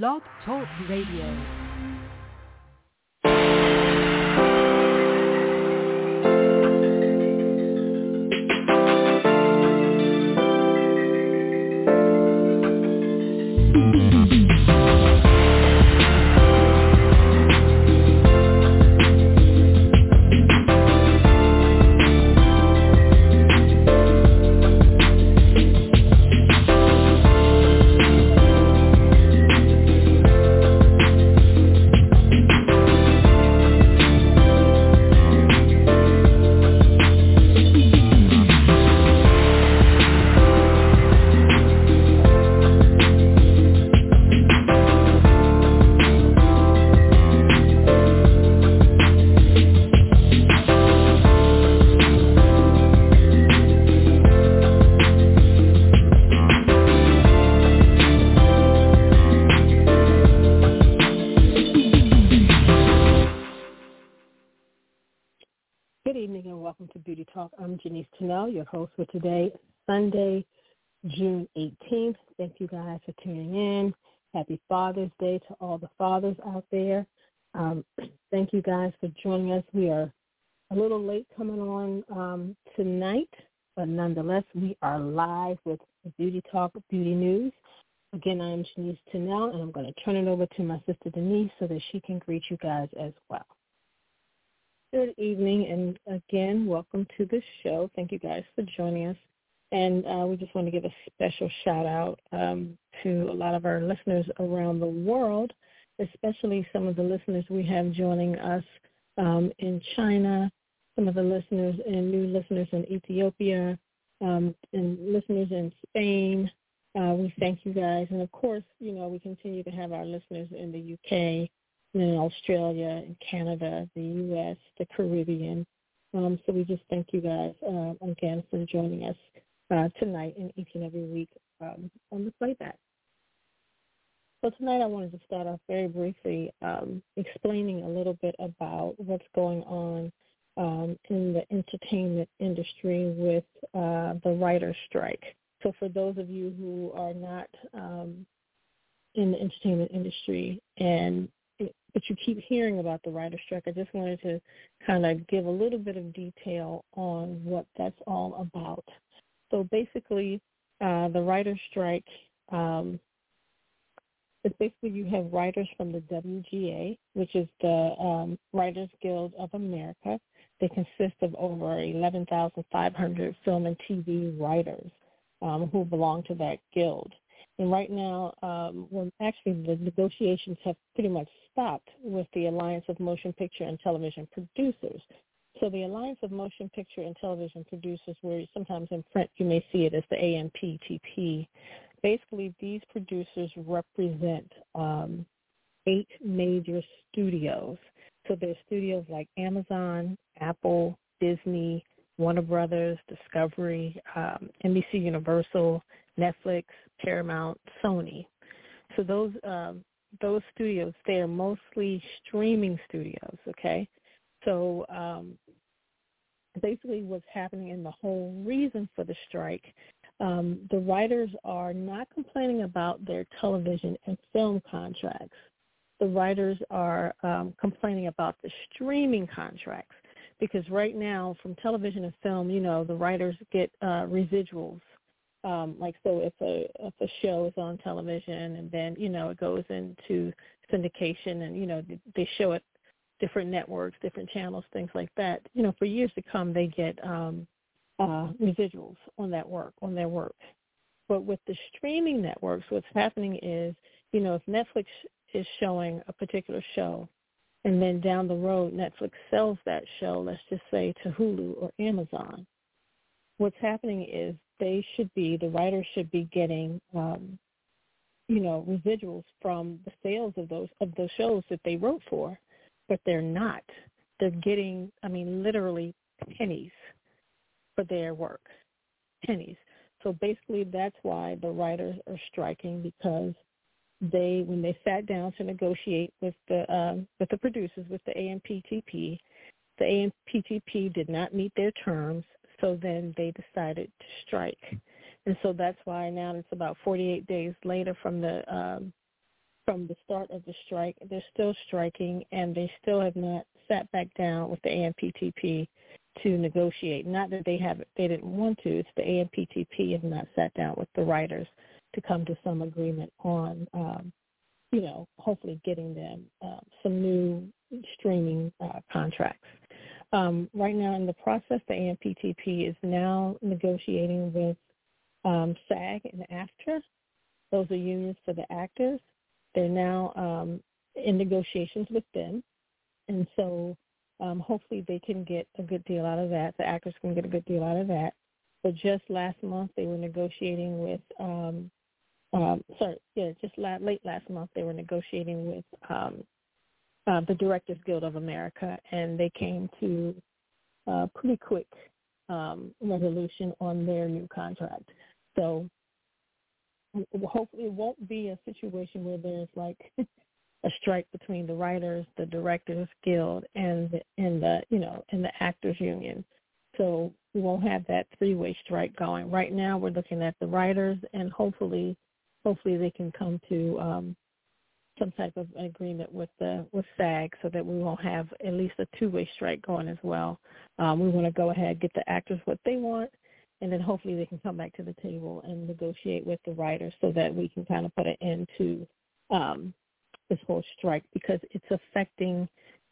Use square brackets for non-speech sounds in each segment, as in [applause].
Blog Talk Radio. Your host for today, Sunday, June 18th. Thank you guys for tuning in. Happy Father's Day to all the fathers out there. Um, [clears throat] thank you guys for joining us. We are a little late coming on um, tonight, but nonetheless, we are live with Beauty Talk Beauty News. Again, I am Janice Tunnell, and I'm going to turn it over to my sister Denise so that she can greet you guys as well. Good evening, and again, welcome to the show. Thank you guys for joining us. And uh, we just want to give a special shout out um, to a lot of our listeners around the world, especially some of the listeners we have joining us um, in China, some of the listeners and new listeners in Ethiopia, um, and listeners in Spain. Uh, we thank you guys. And of course, you know, we continue to have our listeners in the UK, in Australia, in Canada, the U.S., the Caribbean. Um, so we just thank you guys uh, again for joining us uh, tonight and each and every week um, on the playback. So tonight I wanted to start off very briefly um, explaining a little bit about what's going on um, in the entertainment industry with uh, the writer's strike. So for those of you who are not um, in the entertainment industry and but you keep hearing about the writer's strike. I just wanted to kind of give a little bit of detail on what that's all about. So basically, uh, the writer's strike um, is basically you have writers from the WGA, which is the um, Writers Guild of America. They consist of over 11,500 film and TV writers um, who belong to that guild. And right now, um, well, actually, the negotiations have pretty much stopped with the Alliance of Motion Picture and Television Producers. So the Alliance of Motion Picture and Television Producers, where sometimes in print you may see it as the AMPTP, basically these producers represent um, eight major studios. So there's studios like Amazon, Apple, Disney, Warner Brothers, Discovery, um, NBC Universal, Netflix, Paramount, Sony. So those um, those studios, they are mostly streaming studios. Okay, so um, basically, what's happening and the whole reason for the strike, um, the writers are not complaining about their television and film contracts. The writers are um, complaining about the streaming contracts because right now, from television and film, you know, the writers get uh, residuals um like so if a if a show is on television and then you know it goes into syndication and you know they show it different networks different channels things like that you know for years to come they get um uh residuals on that work on their work. But with the streaming networks what's happening is you know if netflix is showing a particular show and then down the road netflix sells that show let's just say to hulu or amazon what's happening is they should be, the writers should be getting, um, you know, residuals from the sales of those of those shows that they wrote for, but they're not. They're getting, I mean, literally pennies for their work, pennies. So basically, that's why the writers are striking because they, when they sat down to negotiate with the um, with the producers, with the AMPTP, the AMPTP did not meet their terms so then they decided to strike. And so that's why now it's about 48 days later from the um, from the start of the strike. They're still striking, and they still have not sat back down with the AMPTP to negotiate. Not that they have they didn't want to. It's the AMPTP have not sat down with the writers to come to some agreement on, um, you know, hopefully getting them uh, some new streaming uh, contracts. Um, right now in the process, the AMPTP is now negotiating with um, SAG and AFTRA. Those are unions for the actors. They're now um, in negotiations with them. And so um, hopefully they can get a good deal out of that. The actors can get a good deal out of that. But just last month they were negotiating with, um, um, sorry, yeah, just la- late last month they were negotiating with um, uh, the Directors Guild of America, and they came to a pretty quick um, resolution on their new contract. So hopefully it won't be a situation where there's like [laughs] a strike between the writers, the directors guild, and the, and the you know and the actors union. So we won't have that three-way strike going. Right now, we're looking at the writers, and hopefully, hopefully they can come to um, some type of agreement with the with SAG, so that we won't have at least a two-way strike going as well. Um, we want to go ahead get the actors what they want, and then hopefully they can come back to the table and negotiate with the writers so that we can kind of put an end to um, this whole strike because it's affecting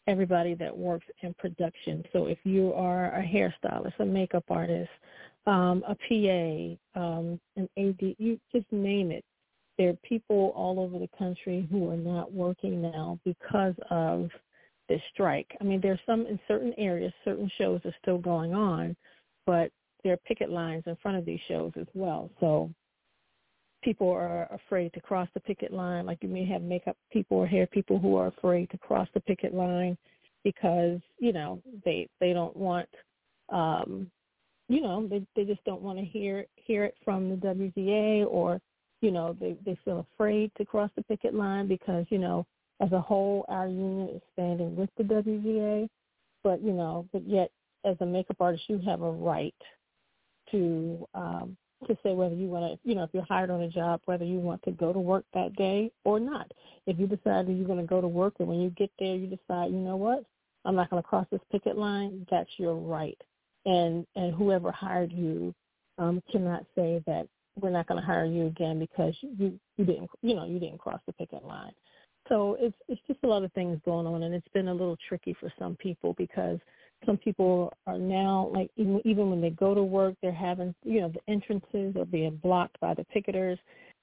everybody that works in production. So if you are a hairstylist, a makeup artist, um, a PA, um, an AD, you just name it. There are people all over the country who are not working now because of this strike. I mean, there's some in certain areas, certain shows are still going on, but there are picket lines in front of these shows as well. So people are afraid to cross the picket line. Like you may have makeup people or hair people who are afraid to cross the picket line because you know they they don't want um you know they they just don't want to hear hear it from the WGA or you know they they feel afraid to cross the picket line because you know as a whole our union is standing with the WGA but you know but yet as a makeup artist you have a right to um to say whether you want to, you know, if you're hired on a job, whether you want to go to work that day or not. If you decide that you're going to go to work and when you get there you decide, you know what, I'm not going to cross this picket line, that's your right. And and whoever hired you um, cannot say that we're not going to hire you again because you you didn't, you know, you didn't cross the picket line. So it's it's just a lot of things going on, and it's been a little tricky for some people because some people are now like even, even when they go to work they're having you know the entrances are being blocked by the picketers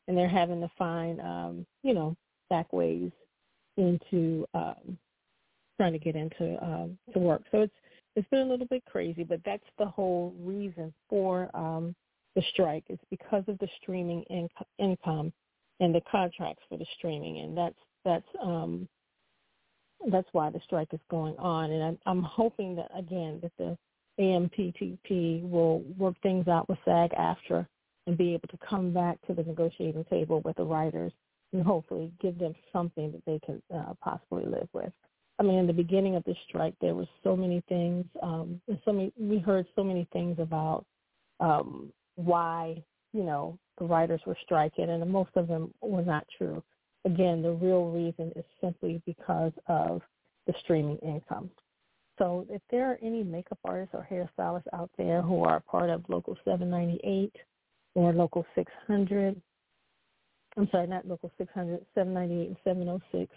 and they're having to find um you know back ways into um trying to get into um to work so it's it's been a little bit crazy but that's the whole reason for um the strike it's because of the streaming in- income and the contracts for the streaming and that's that's um that's why the strike is going on. And I'm, I'm hoping that, again, that the AMPTP will work things out with SAG-AFTRA and be able to come back to the negotiating table with the writers and hopefully give them something that they can uh, possibly live with. I mean, in the beginning of the strike, there were so many things. Um, so many, we heard so many things about um, why, you know, the writers were striking, and most of them were not true again, the real reason is simply because of the streaming income. So if there are any makeup artists or hairstylists out there who are part of Local 798 or Local 600, I'm sorry, not Local 600, 798 and 706,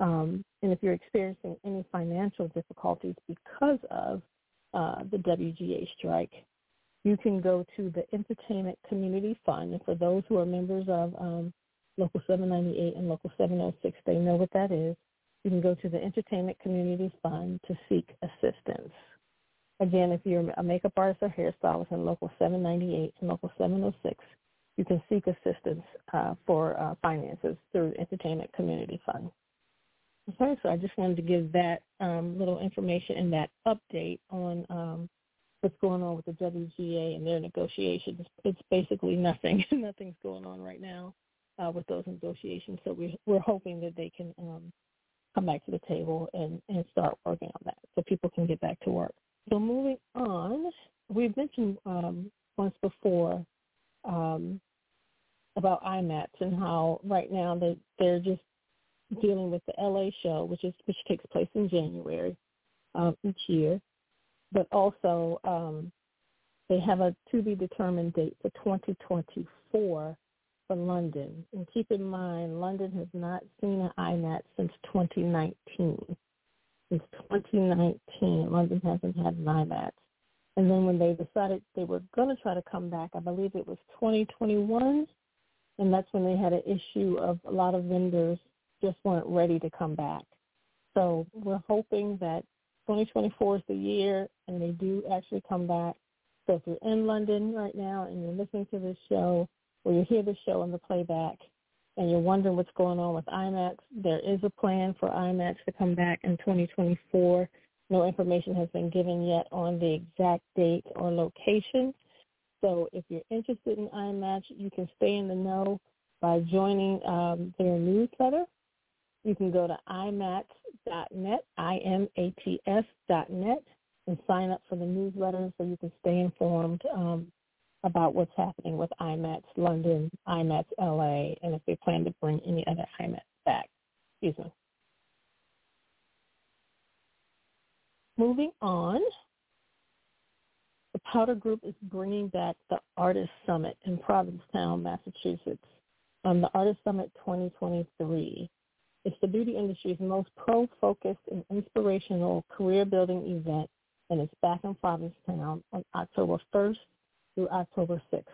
um, and if you're experiencing any financial difficulties because of uh, the WGA strike, you can go to the Entertainment Community Fund. And for those who are members of um, Local 798 and Local 706. They know what that is. You can go to the Entertainment Community Fund to seek assistance. Again, if you're a makeup artist or hairstylist in Local 798 and Local 706, you can seek assistance uh, for uh, finances through the Entertainment Community Fund. Okay, so I just wanted to give that um, little information and that update on um, what's going on with the WGA and their negotiations. It's basically nothing. [laughs] Nothing's going on right now uh, with those negotiations. So we, we're hoping that they can um, come back to the table and, and start working on that so people can get back to work. So moving on, we've mentioned um, once before um, about IMATs and how right now they, they're just dealing with the LA show, which is which takes place in January um, each year, but also um, they have a to be determined date for 2024 for London. And keep in mind, London has not seen an IMAT since 2019. Since 2019, London hasn't had an IMAT. And then when they decided they were going to try to come back, I believe it was 2021, and that's when they had an issue of a lot of vendors just weren't ready to come back. So we're hoping that 2024 is the year and they do actually come back. So if you're in London right now and you're listening to this show or you hear the show on the playback and you're wondering what's going on with IMATS, there is a plan for IMATS to come back in 2024. No information has been given yet on the exact date or location. So if you're interested in IMATS, you can stay in the know by joining um, their newsletter you can go to imats.net, I-M-A-T-S dot net, and sign up for the newsletter so you can stay informed um, about what's happening with IMATS London, IMATS LA, and if they plan to bring any other IMATS back. Excuse me. Moving on, the Powder Group is bringing back the Artist Summit in Provincetown, Massachusetts. Um, the Artist Summit 2023. It's the beauty industry's most pro-focused and inspirational career-building event, and it's back in Provincetown on October 1st through October 6th.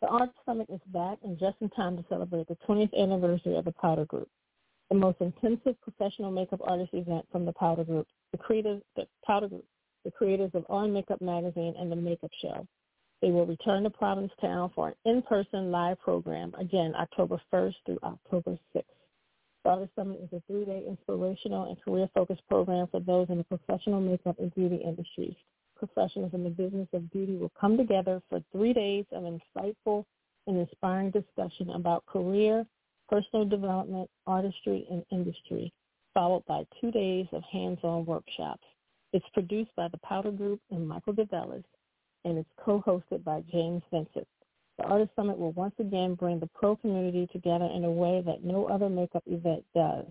The Art Summit is back and just in time to celebrate the 20th anniversary of the Powder Group, the most intensive professional makeup artist event from the Powder Group, the creators, the Powder Group, the creators of On Makeup Magazine and The Makeup Show. They will return to Provincetown for an in-person live program, again, October 1st through October 6th. Daughter Summit is a three-day inspirational and career-focused program for those in the professional makeup and beauty industries. Professionals in the business of beauty will come together for three days of insightful and inspiring discussion about career, personal development, artistry, and industry, followed by two days of hands-on workshops. It's produced by the Powder Group and Michael DeVellis, and it's co-hosted by James Vincent. The Artist Summit will once again bring the pro community together in a way that no other makeup event does.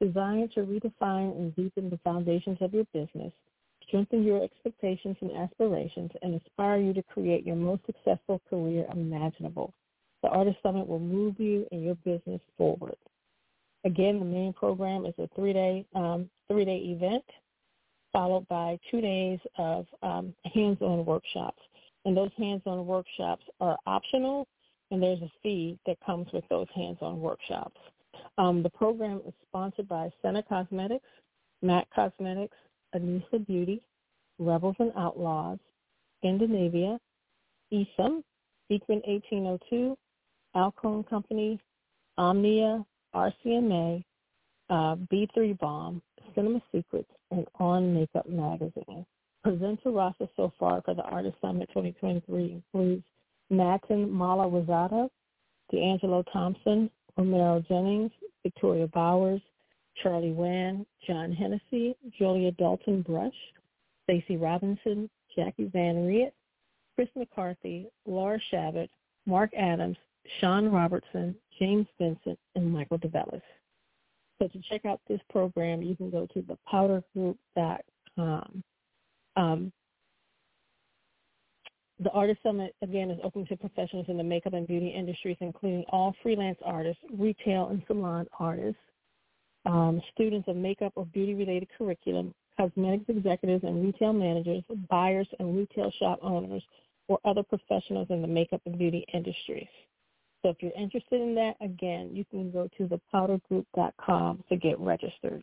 Designed to redefine and deepen the foundations of your business, strengthen your expectations and aspirations, and inspire you to create your most successful career imaginable. The Artist Summit will move you and your business forward. Again, the main program is a three-day um, three-day event, followed by two days of um, hands-on workshops and those hands-on workshops are optional, and there's a fee that comes with those hands-on workshops. Um, the program is sponsored by Senna Cosmetics, MAC Cosmetics, Anisa Beauty, Rebels and Outlaws, Skindinavia, ESOM, Beekman 1802, Alcone Company, Omnia, RCMA, uh, B3 Balm, Cinema Secrets, and On Makeup Magazine. Presenter roster so far for the Artist Summit 2023 includes Matin Maulawizada, D'Angelo Thompson, Romero Jennings, Victoria Bowers, Charlie Wan, John Hennessy, Julia Dalton Brush, Stacey Robinson, Jackie Van Riet, Chris McCarthy, Laura Shabbat, Mark Adams, Sean Robertson, James Vincent, and Michael DeVellis. So to check out this program, you can go to thepowdergroup.com. Um, the Artist Summit, again, is open to professionals in the makeup and beauty industries, including all freelance artists, retail and salon artists, um, students of makeup or beauty-related curriculum, cosmetics executives and retail managers, buyers and retail shop owners, or other professionals in the makeup and beauty industries. So if you're interested in that, again, you can go to thepowdergroup.com to get registered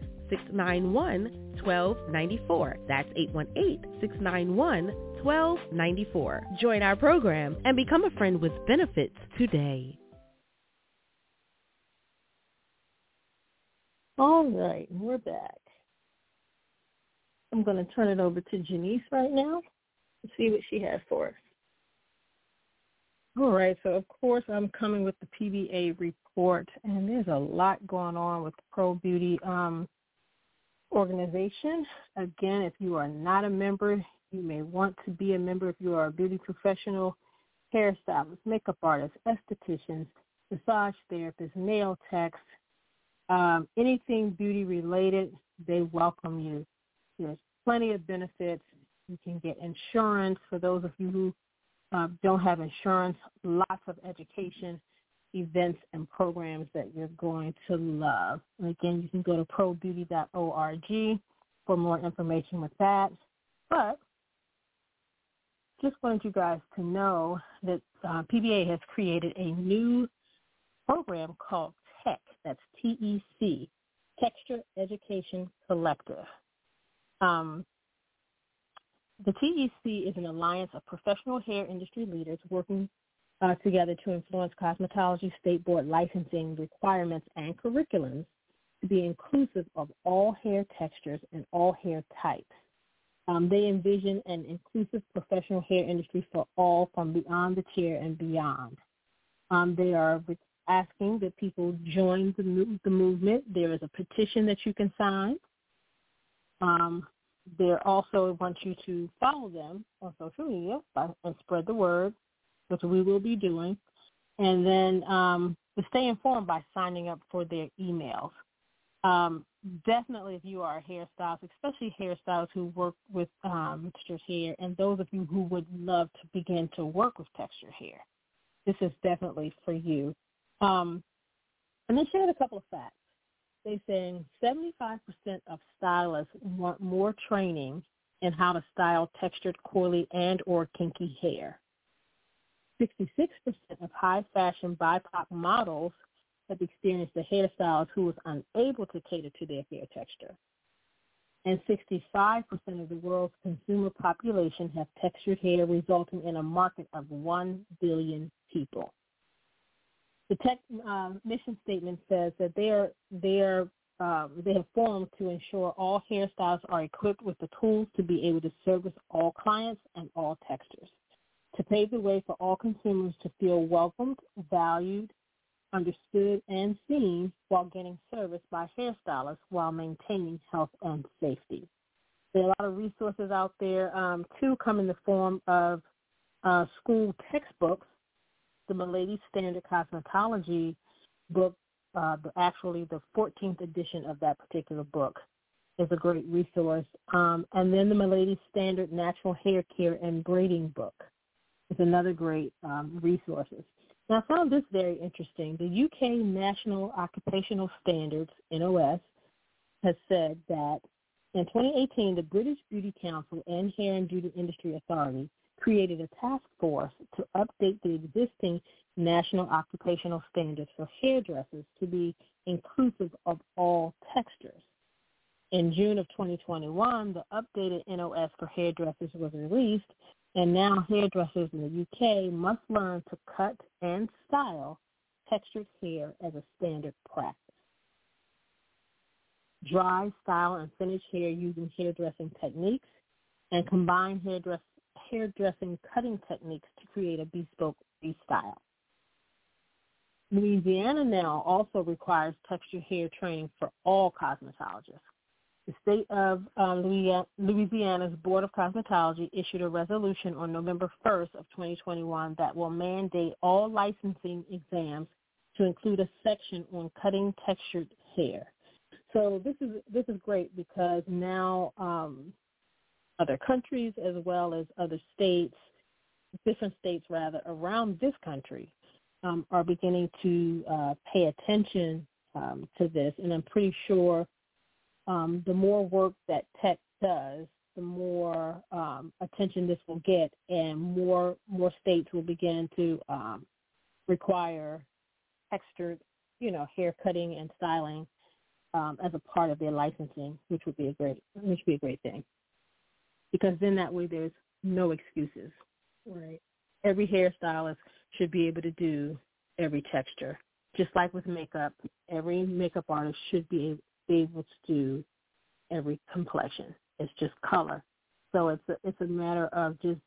818-691-1294. That's 818-691-1294. Join our program and become a friend with benefits today. All right, we're back. I'm going to turn it over to Janice right now to see what she has for us. All right, so of course I'm coming with the PBA report, and there's a lot going on with Pro Beauty um, organization. Again, if you are not a member, you may want to be a member if you are a beauty professional, hairstylist, makeup artist, estheticians, massage therapist, nail techs, um, anything beauty related, they welcome you. There's plenty of benefits. You can get insurance for those of you who uh, don't have insurance, lots of education, events, and programs that you're going to love. And again, you can go to probeauty.org for more information with that. But just wanted you guys to know that uh, PBA has created a new program called TEC. That's T-E-C, Texture Education Collective. Um, the TEC is an alliance of professional hair industry leaders working uh, together to influence cosmetology state board licensing requirements and curriculums to be inclusive of all hair textures and all hair types. Um, they envision an inclusive professional hair industry for all from beyond the chair and beyond. Um, they are asking that people join the, the movement. There is a petition that you can sign. Um, they also want you to follow them on social media and spread the word, which we will be doing. And then um, to stay informed by signing up for their emails. Um, definitely if you are a hairstylist, especially hairstylists who work with um, textured hair and those of you who would love to begin to work with textured hair, this is definitely for you. Um, and they shared a couple of facts they saying 75% of stylists want more training in how to style textured, coily, and or kinky hair. 66% of high fashion BIPOC models have experienced a hairstylist who was unable to cater to their hair texture. And 65% of the world's consumer population have textured hair, resulting in a market of 1 billion people. The TEC uh, mission statement says that they are they are um, they have formed to ensure all hairstyles are equipped with the tools to be able to service all clients and all textures, to pave the way for all consumers to feel welcomed, valued, understood, and seen while getting service by hairstylists while maintaining health and safety. There are a lot of resources out there. Um, two come in the form of uh, school textbooks the Milady Standard Cosmetology book, uh, actually the 14th edition of that particular book is a great resource. Um, and then the Milady Standard Natural Hair Care and Braiding book is another great um, resource. Now, I found this very interesting. The UK National Occupational Standards, NOS, has said that in 2018, the British Beauty Council and Hair and Beauty Industry Authority created a task force to update the existing national occupational standards for hairdressers to be inclusive of all textures. In June of 2021, the updated NOS for hairdressers was released, and now hairdressers in the UK must learn to cut and style textured hair as a standard practice. Dry, style, and finish hair using hairdressing techniques and combine hairdress hairdressing cutting techniques to create a bespoke freestyle. Louisiana now also requires textured hair training for all cosmetologists. The state of uh, Louisiana's Board of Cosmetology issued a resolution on November 1st of 2021 that will mandate all licensing exams to include a section on cutting textured hair. So this is this is great because now um, other countries as well as other states, different states rather, around this country um, are beginning to uh, pay attention um, to this. And I'm pretty sure um, the more work that TEC does, the more um, attention this will get, and more more states will begin to um, require extra, you know, hair cutting and styling um, as a part of their licensing, which would be a great which would be a great thing. Because then that way there's no excuses. Right. Every hairstylist should be able to do every texture. Just like with makeup, every makeup artist should be able to do every complexion. It's just color. So it's a, it's a matter of just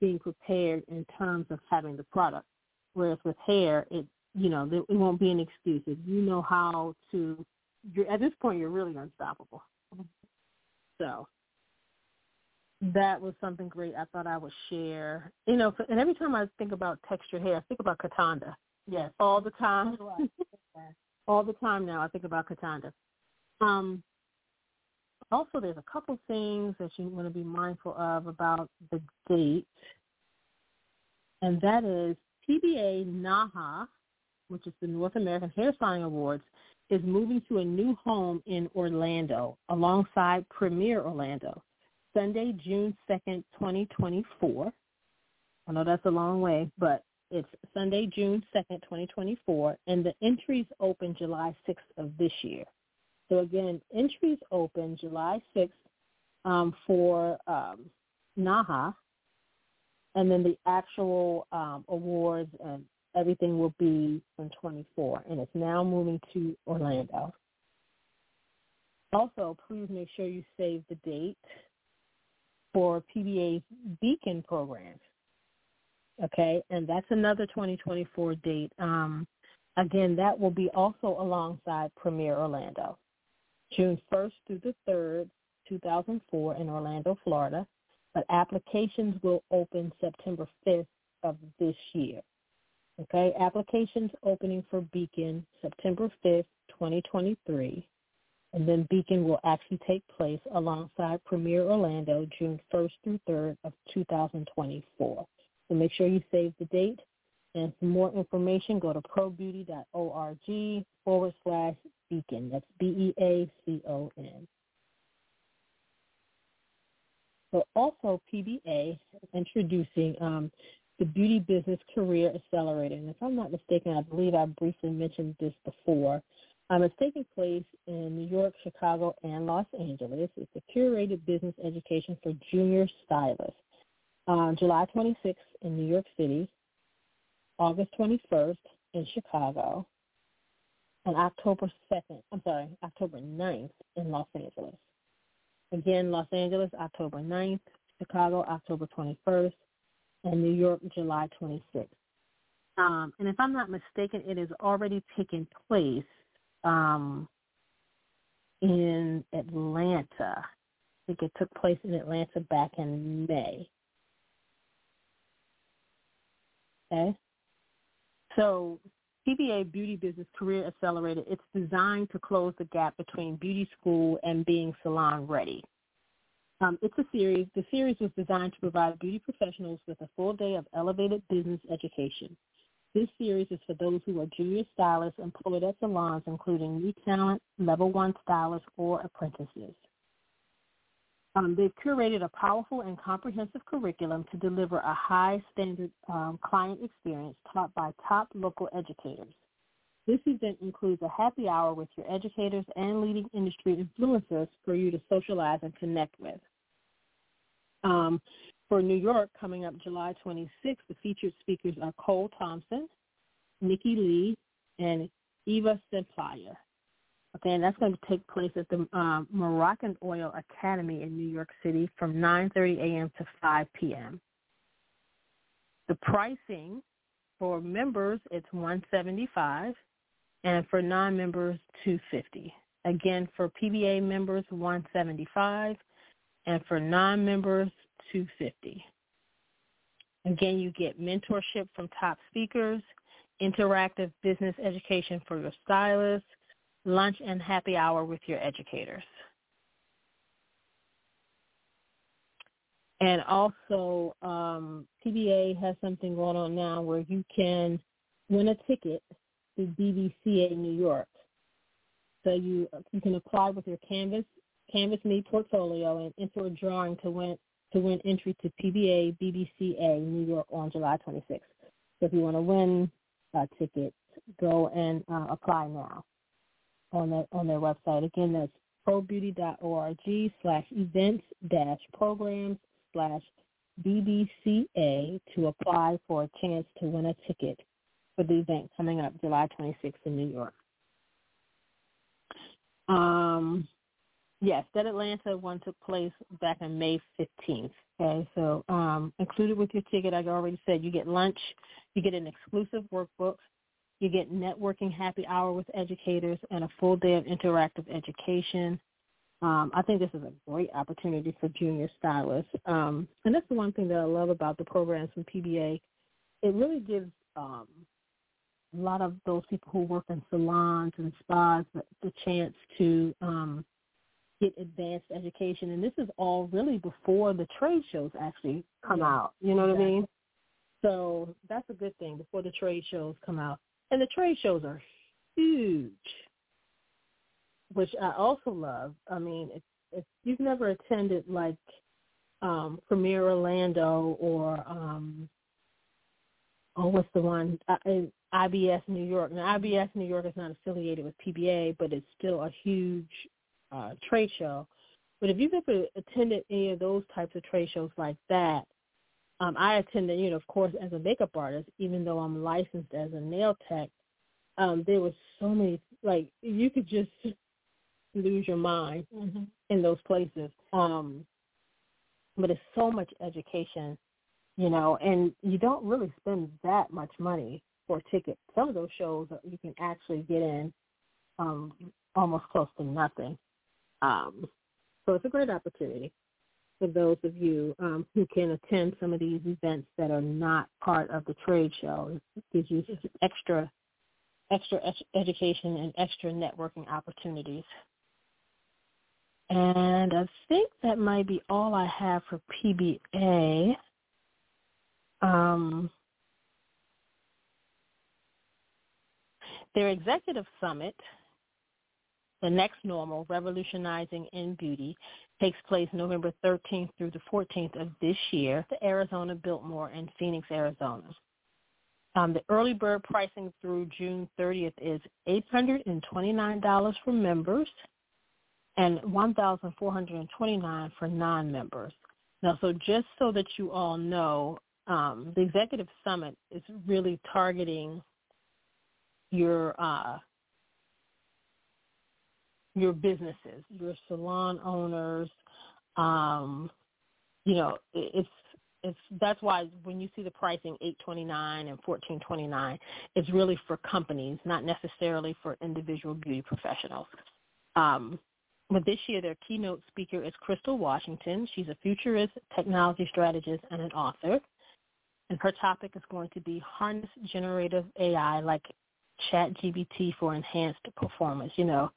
being prepared in terms of having the product. Whereas with hair, it you know it won't be an excuse. If you know how to, you're, at this point you're really unstoppable. So that was something great. I thought I would share. You know, and every time I think about textured hair, I think about Katanda. Yes, all the time. [laughs] all the time now, I think about Katanda. Um, also, there's a couple things that you want to be mindful of about the date, and that is PBA NAHA, which is the North American Hairstyling Awards, is moving to a new home in Orlando alongside Premier Orlando, Sunday, June 2nd, 2024. I know that's a long way, but it's Sunday, June 2nd, 2024, and the entries open July 6th of this year. So again, entries open July 6th um, for um, NAHA, and then the actual um, awards and everything will be in 24, and it's now moving to Orlando. Also, please make sure you save the date for PBA's Beacon program. Okay, and that's another 2024 date. Um, again, that will be also alongside Premier Orlando. June 1st through the 3rd, 2004 in Orlando, Florida, but applications will open September 5th of this year. Okay, applications opening for Beacon September 5th, 2023, and then Beacon will actually take place alongside Premier Orlando June 1st through 3rd of 2024. So make sure you save the date. And for more information, go to probeauty.org forward slash Beacon. That's B-E-A-C-O-N. So also PBA introducing um, the Beauty Business Career Accelerator. And if I'm not mistaken, I believe I briefly mentioned this before. Um, it's taking place in New York, Chicago, and Los Angeles. It's a curated business education for junior stylists. Uh, July 26th in New York City, August 21st in Chicago, on October 2nd, I'm sorry, October 9th in Los Angeles. Again, Los Angeles, October 9th, Chicago, October 21st, and New York, July 26th. Um, and if I'm not mistaken, it has already taken place um, in Atlanta. I think it took place in Atlanta back in May. Okay. So PBA Beauty Business Career Accelerator, it's designed to close the gap between beauty school and being salon ready. Um, it's a series. The series was designed to provide beauty professionals with a full day of elevated business education. This series is for those who are junior stylists employed at salons, including new talent, level one stylists, or apprentices. Um, they've curated a powerful and comprehensive curriculum to deliver a high standard um, client experience taught by top local educators. This event includes a happy hour with your educators and leading industry influencers for you to socialize and connect with. Um, for New York, coming up July 26th, the featured speakers are Cole Thompson, Nikki Lee, and Eva Simplaya. Okay, and that's going to take place at the um, Moroccanoil Academy in New York City from 9.30 a.m. to 5 p.m. The pricing for members, it's 175 and for non-members, 250 Again, for PBA members, 175 and for non-members, 250 Again, you get mentorship from top speakers, interactive business education for your stylists, lunch and happy hour with your educators. And also, um, PBA has something going on now where you can win a ticket to BBCA New York. So you you can apply with your Canvas Canvas Me portfolio and enter a drawing to win to win entry to PBA BBCA New York on July 26th. So if you want to win a ticket, go and uh, apply now on their on their website. Again, that's probeauty.org slash events dash programs slash BBCA to apply for a chance to win a ticket for the event coming up July 26th in New York. Um, yes, that Atlanta one took place back on May 15th. Okay, so um, included with your ticket, I already said, you get lunch, you get an exclusive workbook, you get networking happy hour with educators, and a full day of interactive education. Um, I think this is a great opportunity for junior stylists. Um, and that's the one thing that I love about the programs from PBA. It really gives um, a lot of those people who work in salons and spas the, the chance to um, get advanced education. And this is all really before the trade shows actually come yeah, out. You know exactly. what I mean? So that's a good thing before the trade shows come out. And the trade shows are huge which I also love. I mean, if, if you've never attended like um Premier Orlando or um oh what's the one uh, IBS New York. Now IBS New York is not affiliated with PBA, but it's still a huge uh trade show. But if you've ever attended any of those types of trade shows like that, um, I attended, you know, of course, as a makeup artist, even though I'm licensed as a nail tech. Um, there was so many, like, you could just [laughs] lose your mind mm-hmm. in those places. Um, but it's so much education, you know, and you don't really spend that much money for a ticket. Some of those shows you can actually get in um, almost close to nothing. Um, so it's a great opportunity for those of you um, who can attend some of these events that are not part of the trade show. It gives you extra extra education and extra networking opportunities. And I think that might be all I have for PBA. Um, their executive summit, the next normal, Revolutionizing in Beauty, takes place November 13th through the 14th of this year at the Arizona Biltmore in Phoenix, Arizona. Um, the early bird pricing through June 30th is $829 for members and $1,429 for non-members. Now, so just so that you all know, um, the executive summit is really targeting your uh, your businesses, your salon owners. Um, you know, it's it's that's why when you see the pricing eight twenty nine and fourteen twenty nine, it's really for companies, not necessarily for individual beauty professionals. Um, but this year, their keynote speaker is Crystal Washington. She's a futurist, technology strategist, and an author. And her topic is going to be harness generative AI like ChatGPT for enhanced performance. You know,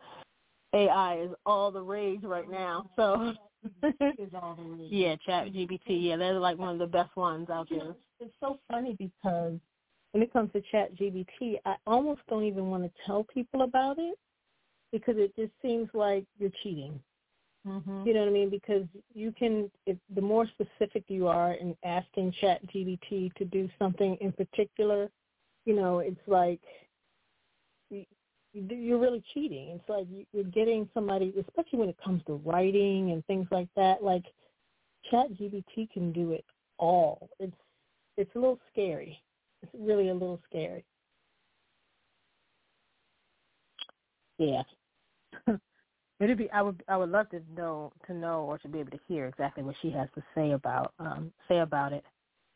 AI is all the rage right now. So yeah, Chat ChatGPT. Yeah, they're like one of the best ones out there. It's so funny because when it comes to Chat ChatGPT, I almost don't even want to tell people about it because it just seems like you're cheating. Mm-hmm. You know what I mean? Because you can, if the more specific you are in asking Chat ChatGPT to do something in particular, you know, it's like you're really cheating. It's like you're getting somebody, especially when it comes to writing and things like that. Like ChatGPT can do it all. It's it's a little scary. It's really a little scary. Yeah. [laughs] It'd be I would I would love to know to know or to be able to hear exactly what she has to say about um say about it.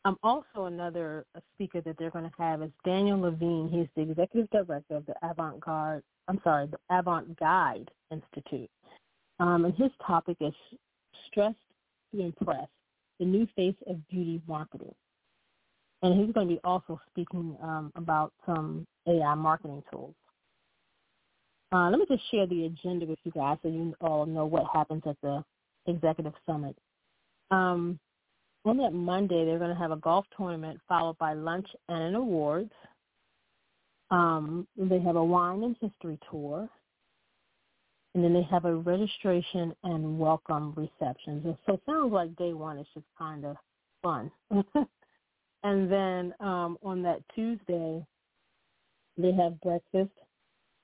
Um also another speaker that they're going to have is Daniel Levine. He's the executive director of the Avant Garde I'm sorry, the Avant Guide Institute. Um and his topic is stress to impress, the new face of beauty marketing. And he's going to be also speaking um, about some AI marketing tools. Uh, let me just share the agenda with you guys so you all know what happens at the executive summit. Um, on that Monday, they're going to have a golf tournament followed by lunch and an awards. Um, they have a wine and history tour. And then they have a registration and welcome receptions. And so it sounds like day one is just kind of fun. [laughs] and then um, on that Tuesday, they have breakfast,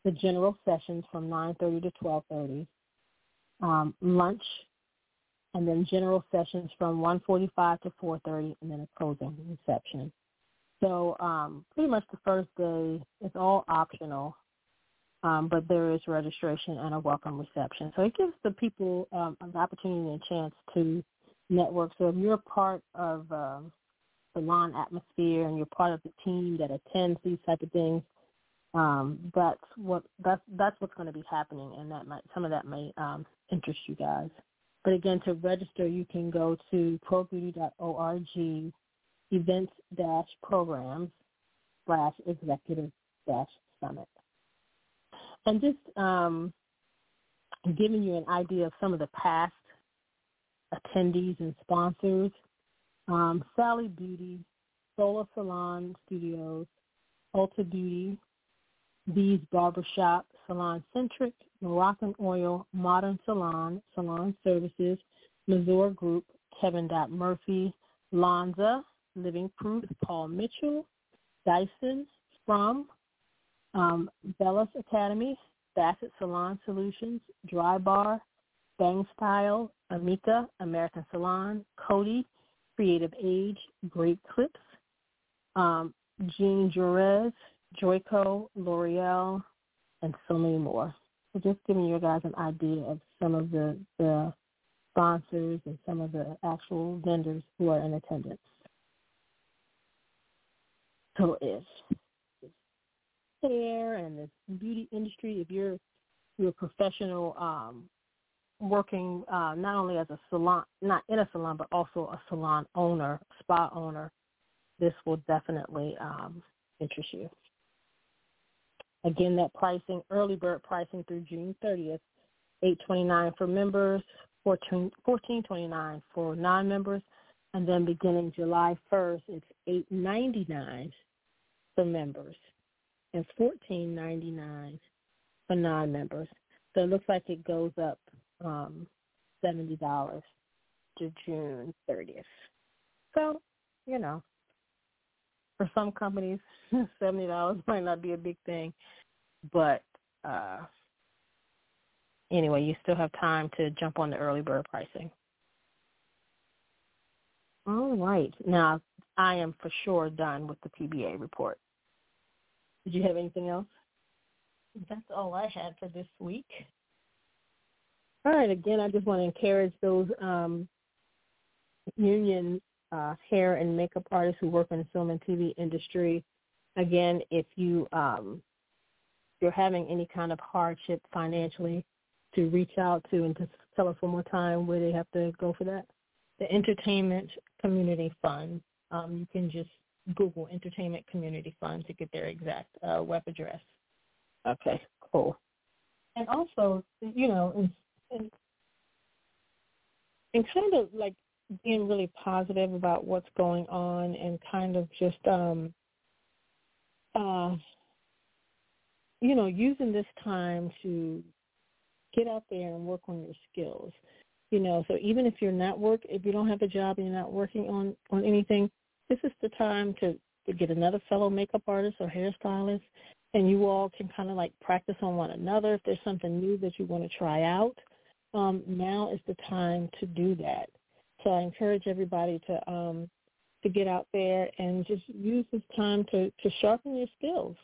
the general sessions from 9.30 to 12.30, um, lunch, and then general sessions from 1.45 to 4.30, and then a closing reception. So um, pretty much the first day is all optional, um, but there is registration and a welcome reception. So it gives the people um, an opportunity and chance to network. So if you're part of um, salon atmosphere and you're part of the team that attends these type of things, um, that's what that's that's what's going to be happening, and that might some of that may um, interest you guys. But again, to register, you can go to probeauty.org events dash programs slash executive dash summit. And just um, giving you an idea of some of the past attendees and sponsors, um, Sally Beauty, Sola Salon Studios, Ulta Beauty, Bees Barbershop, Salon Centric, Moroccan Oil, Modern Salon, Salon Services, Mazur Group, Kevin Dot Murphy, Lanza, Living Proof, Paul Mitchell, Dyson, From, um, Bellus Academy, Bassett Salon Solutions, Dry Bar, Bang Style, Amika, American Salon, Cody, Creative Age, Great Clips, um, Jean Jerez, Joico, L'Oreal, and so many more. So just giving you guys an idea of some of the, the sponsors and some of the actual vendors who are in attendance. So if hair and the beauty industry, if you're you're a professional um, working uh, not only as a salon, not in a salon, but also a salon owner, spa owner, this will definitely um, interest you. Again, that pricing, early bird pricing through June 30th, 829 for members, 14, 1429 for non-members, and then beginning July 1st, it's 899 for members and 1499 for non-members. So it looks like it goes up um, $70 to June 30th. So, you know, for some companies, [laughs] seventy dollars might not be a big thing, but uh, anyway, you still have time to jump on the early bird pricing. All right, now I am for sure done with the PBA report. Did you have anything else? That's all I had for this week. All right. Again, I just want to encourage those um, union uh, hair and makeup artists who work in the film and TV industry. Again, if you um, you're having any kind of hardship financially, to reach out to and to tell us one more time where they have to go for that. The Entertainment Community Fund. Um, you can just Google Entertainment Community Fund to get their exact uh, web address. Okay, cool. And also, you know, and, and, and kind of like being really positive about what's going on and kind of just um uh you know using this time to get out there and work on your skills. You know so even if you're not work if you don't have a job and you're not working on on anything this is the time to to get another fellow makeup artist or hairstylist and you all can kind of like practice on one another. If there's something new that you want to try out um now is the time to do that so I encourage everybody to um, to get out there and just use this time to, to sharpen your skills.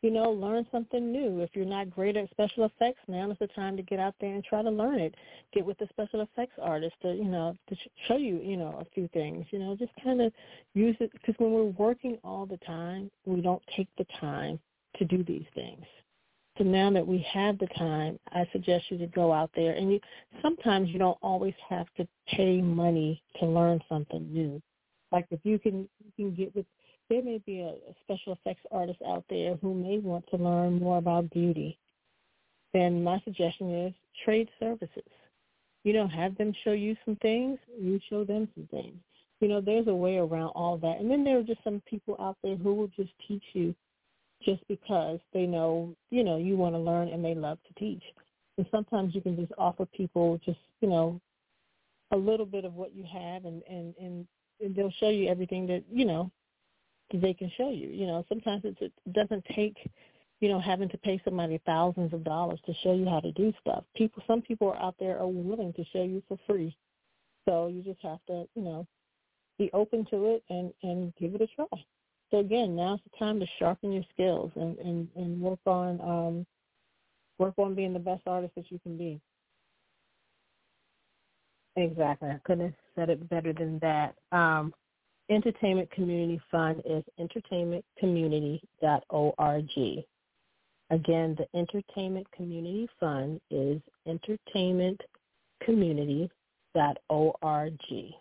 You know, learn something new. If you're not great at special effects, now is the time to get out there and try to learn it. Get with the special effects artist to, you know, to show you, you know, a few things. You know, just kind of use it because when we're working all the time, we don't take the time to do these things. So now that we have the time, I suggest you to go out there. And you, sometimes you don't always have to pay money to learn something new. Like if you can, you can get with, there may be a, a special effects artist out there who may want to learn more about beauty. Then my suggestion is trade services. You know, have them show you some things, you show them some things. You know, there's a way around all that. And then there are just some people out there who will just teach you just because they know, you know, you want to learn and they love to teach. And sometimes you can just offer people just, you know, a little bit of what you have and, and, and, they'll show you everything that, you know, they can show you. You know, sometimes it's, it doesn't take, you know, having to pay somebody thousands of dollars to show you how to do stuff. People, some people are out there are willing to show you for free. So you just have to, you know, be open to it and, and give it a try. So again, now's the time to sharpen your skills and, and, and work on um, work on being the best artist that you can be. Exactly. I couldn't have said it better than that. Um, Entertainment Community Fund is entertainmentcommunity.org. Again, the Entertainment Community Fund is entertainmentcommunity.org.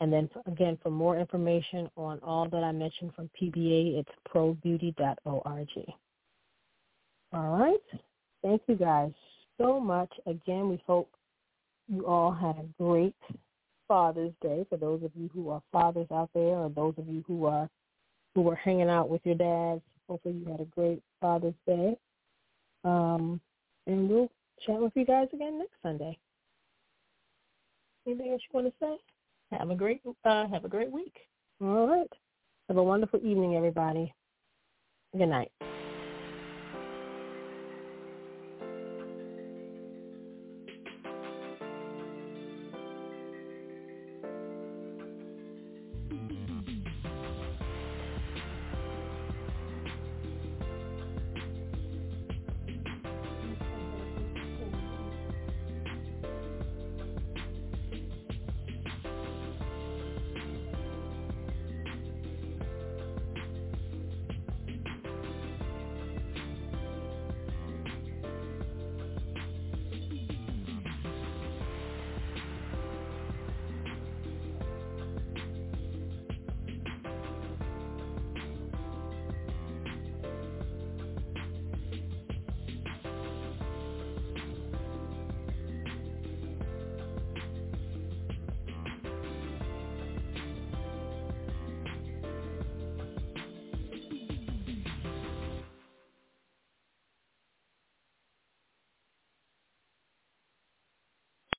And then again, for more information on all that I mentioned from PBA, it's probeauty.org. All right. Thank you guys so much. Again, we hope you all had a great Father's Day for those of you who are fathers out there or those of you who are who are hanging out with your dads. Hopefully you had a great Father's Day. Um, and we'll chat with you guys again next Sunday. Anything else you want to say? Have a great uh, have a great week. All right. Have a wonderful evening, everybody. Good night.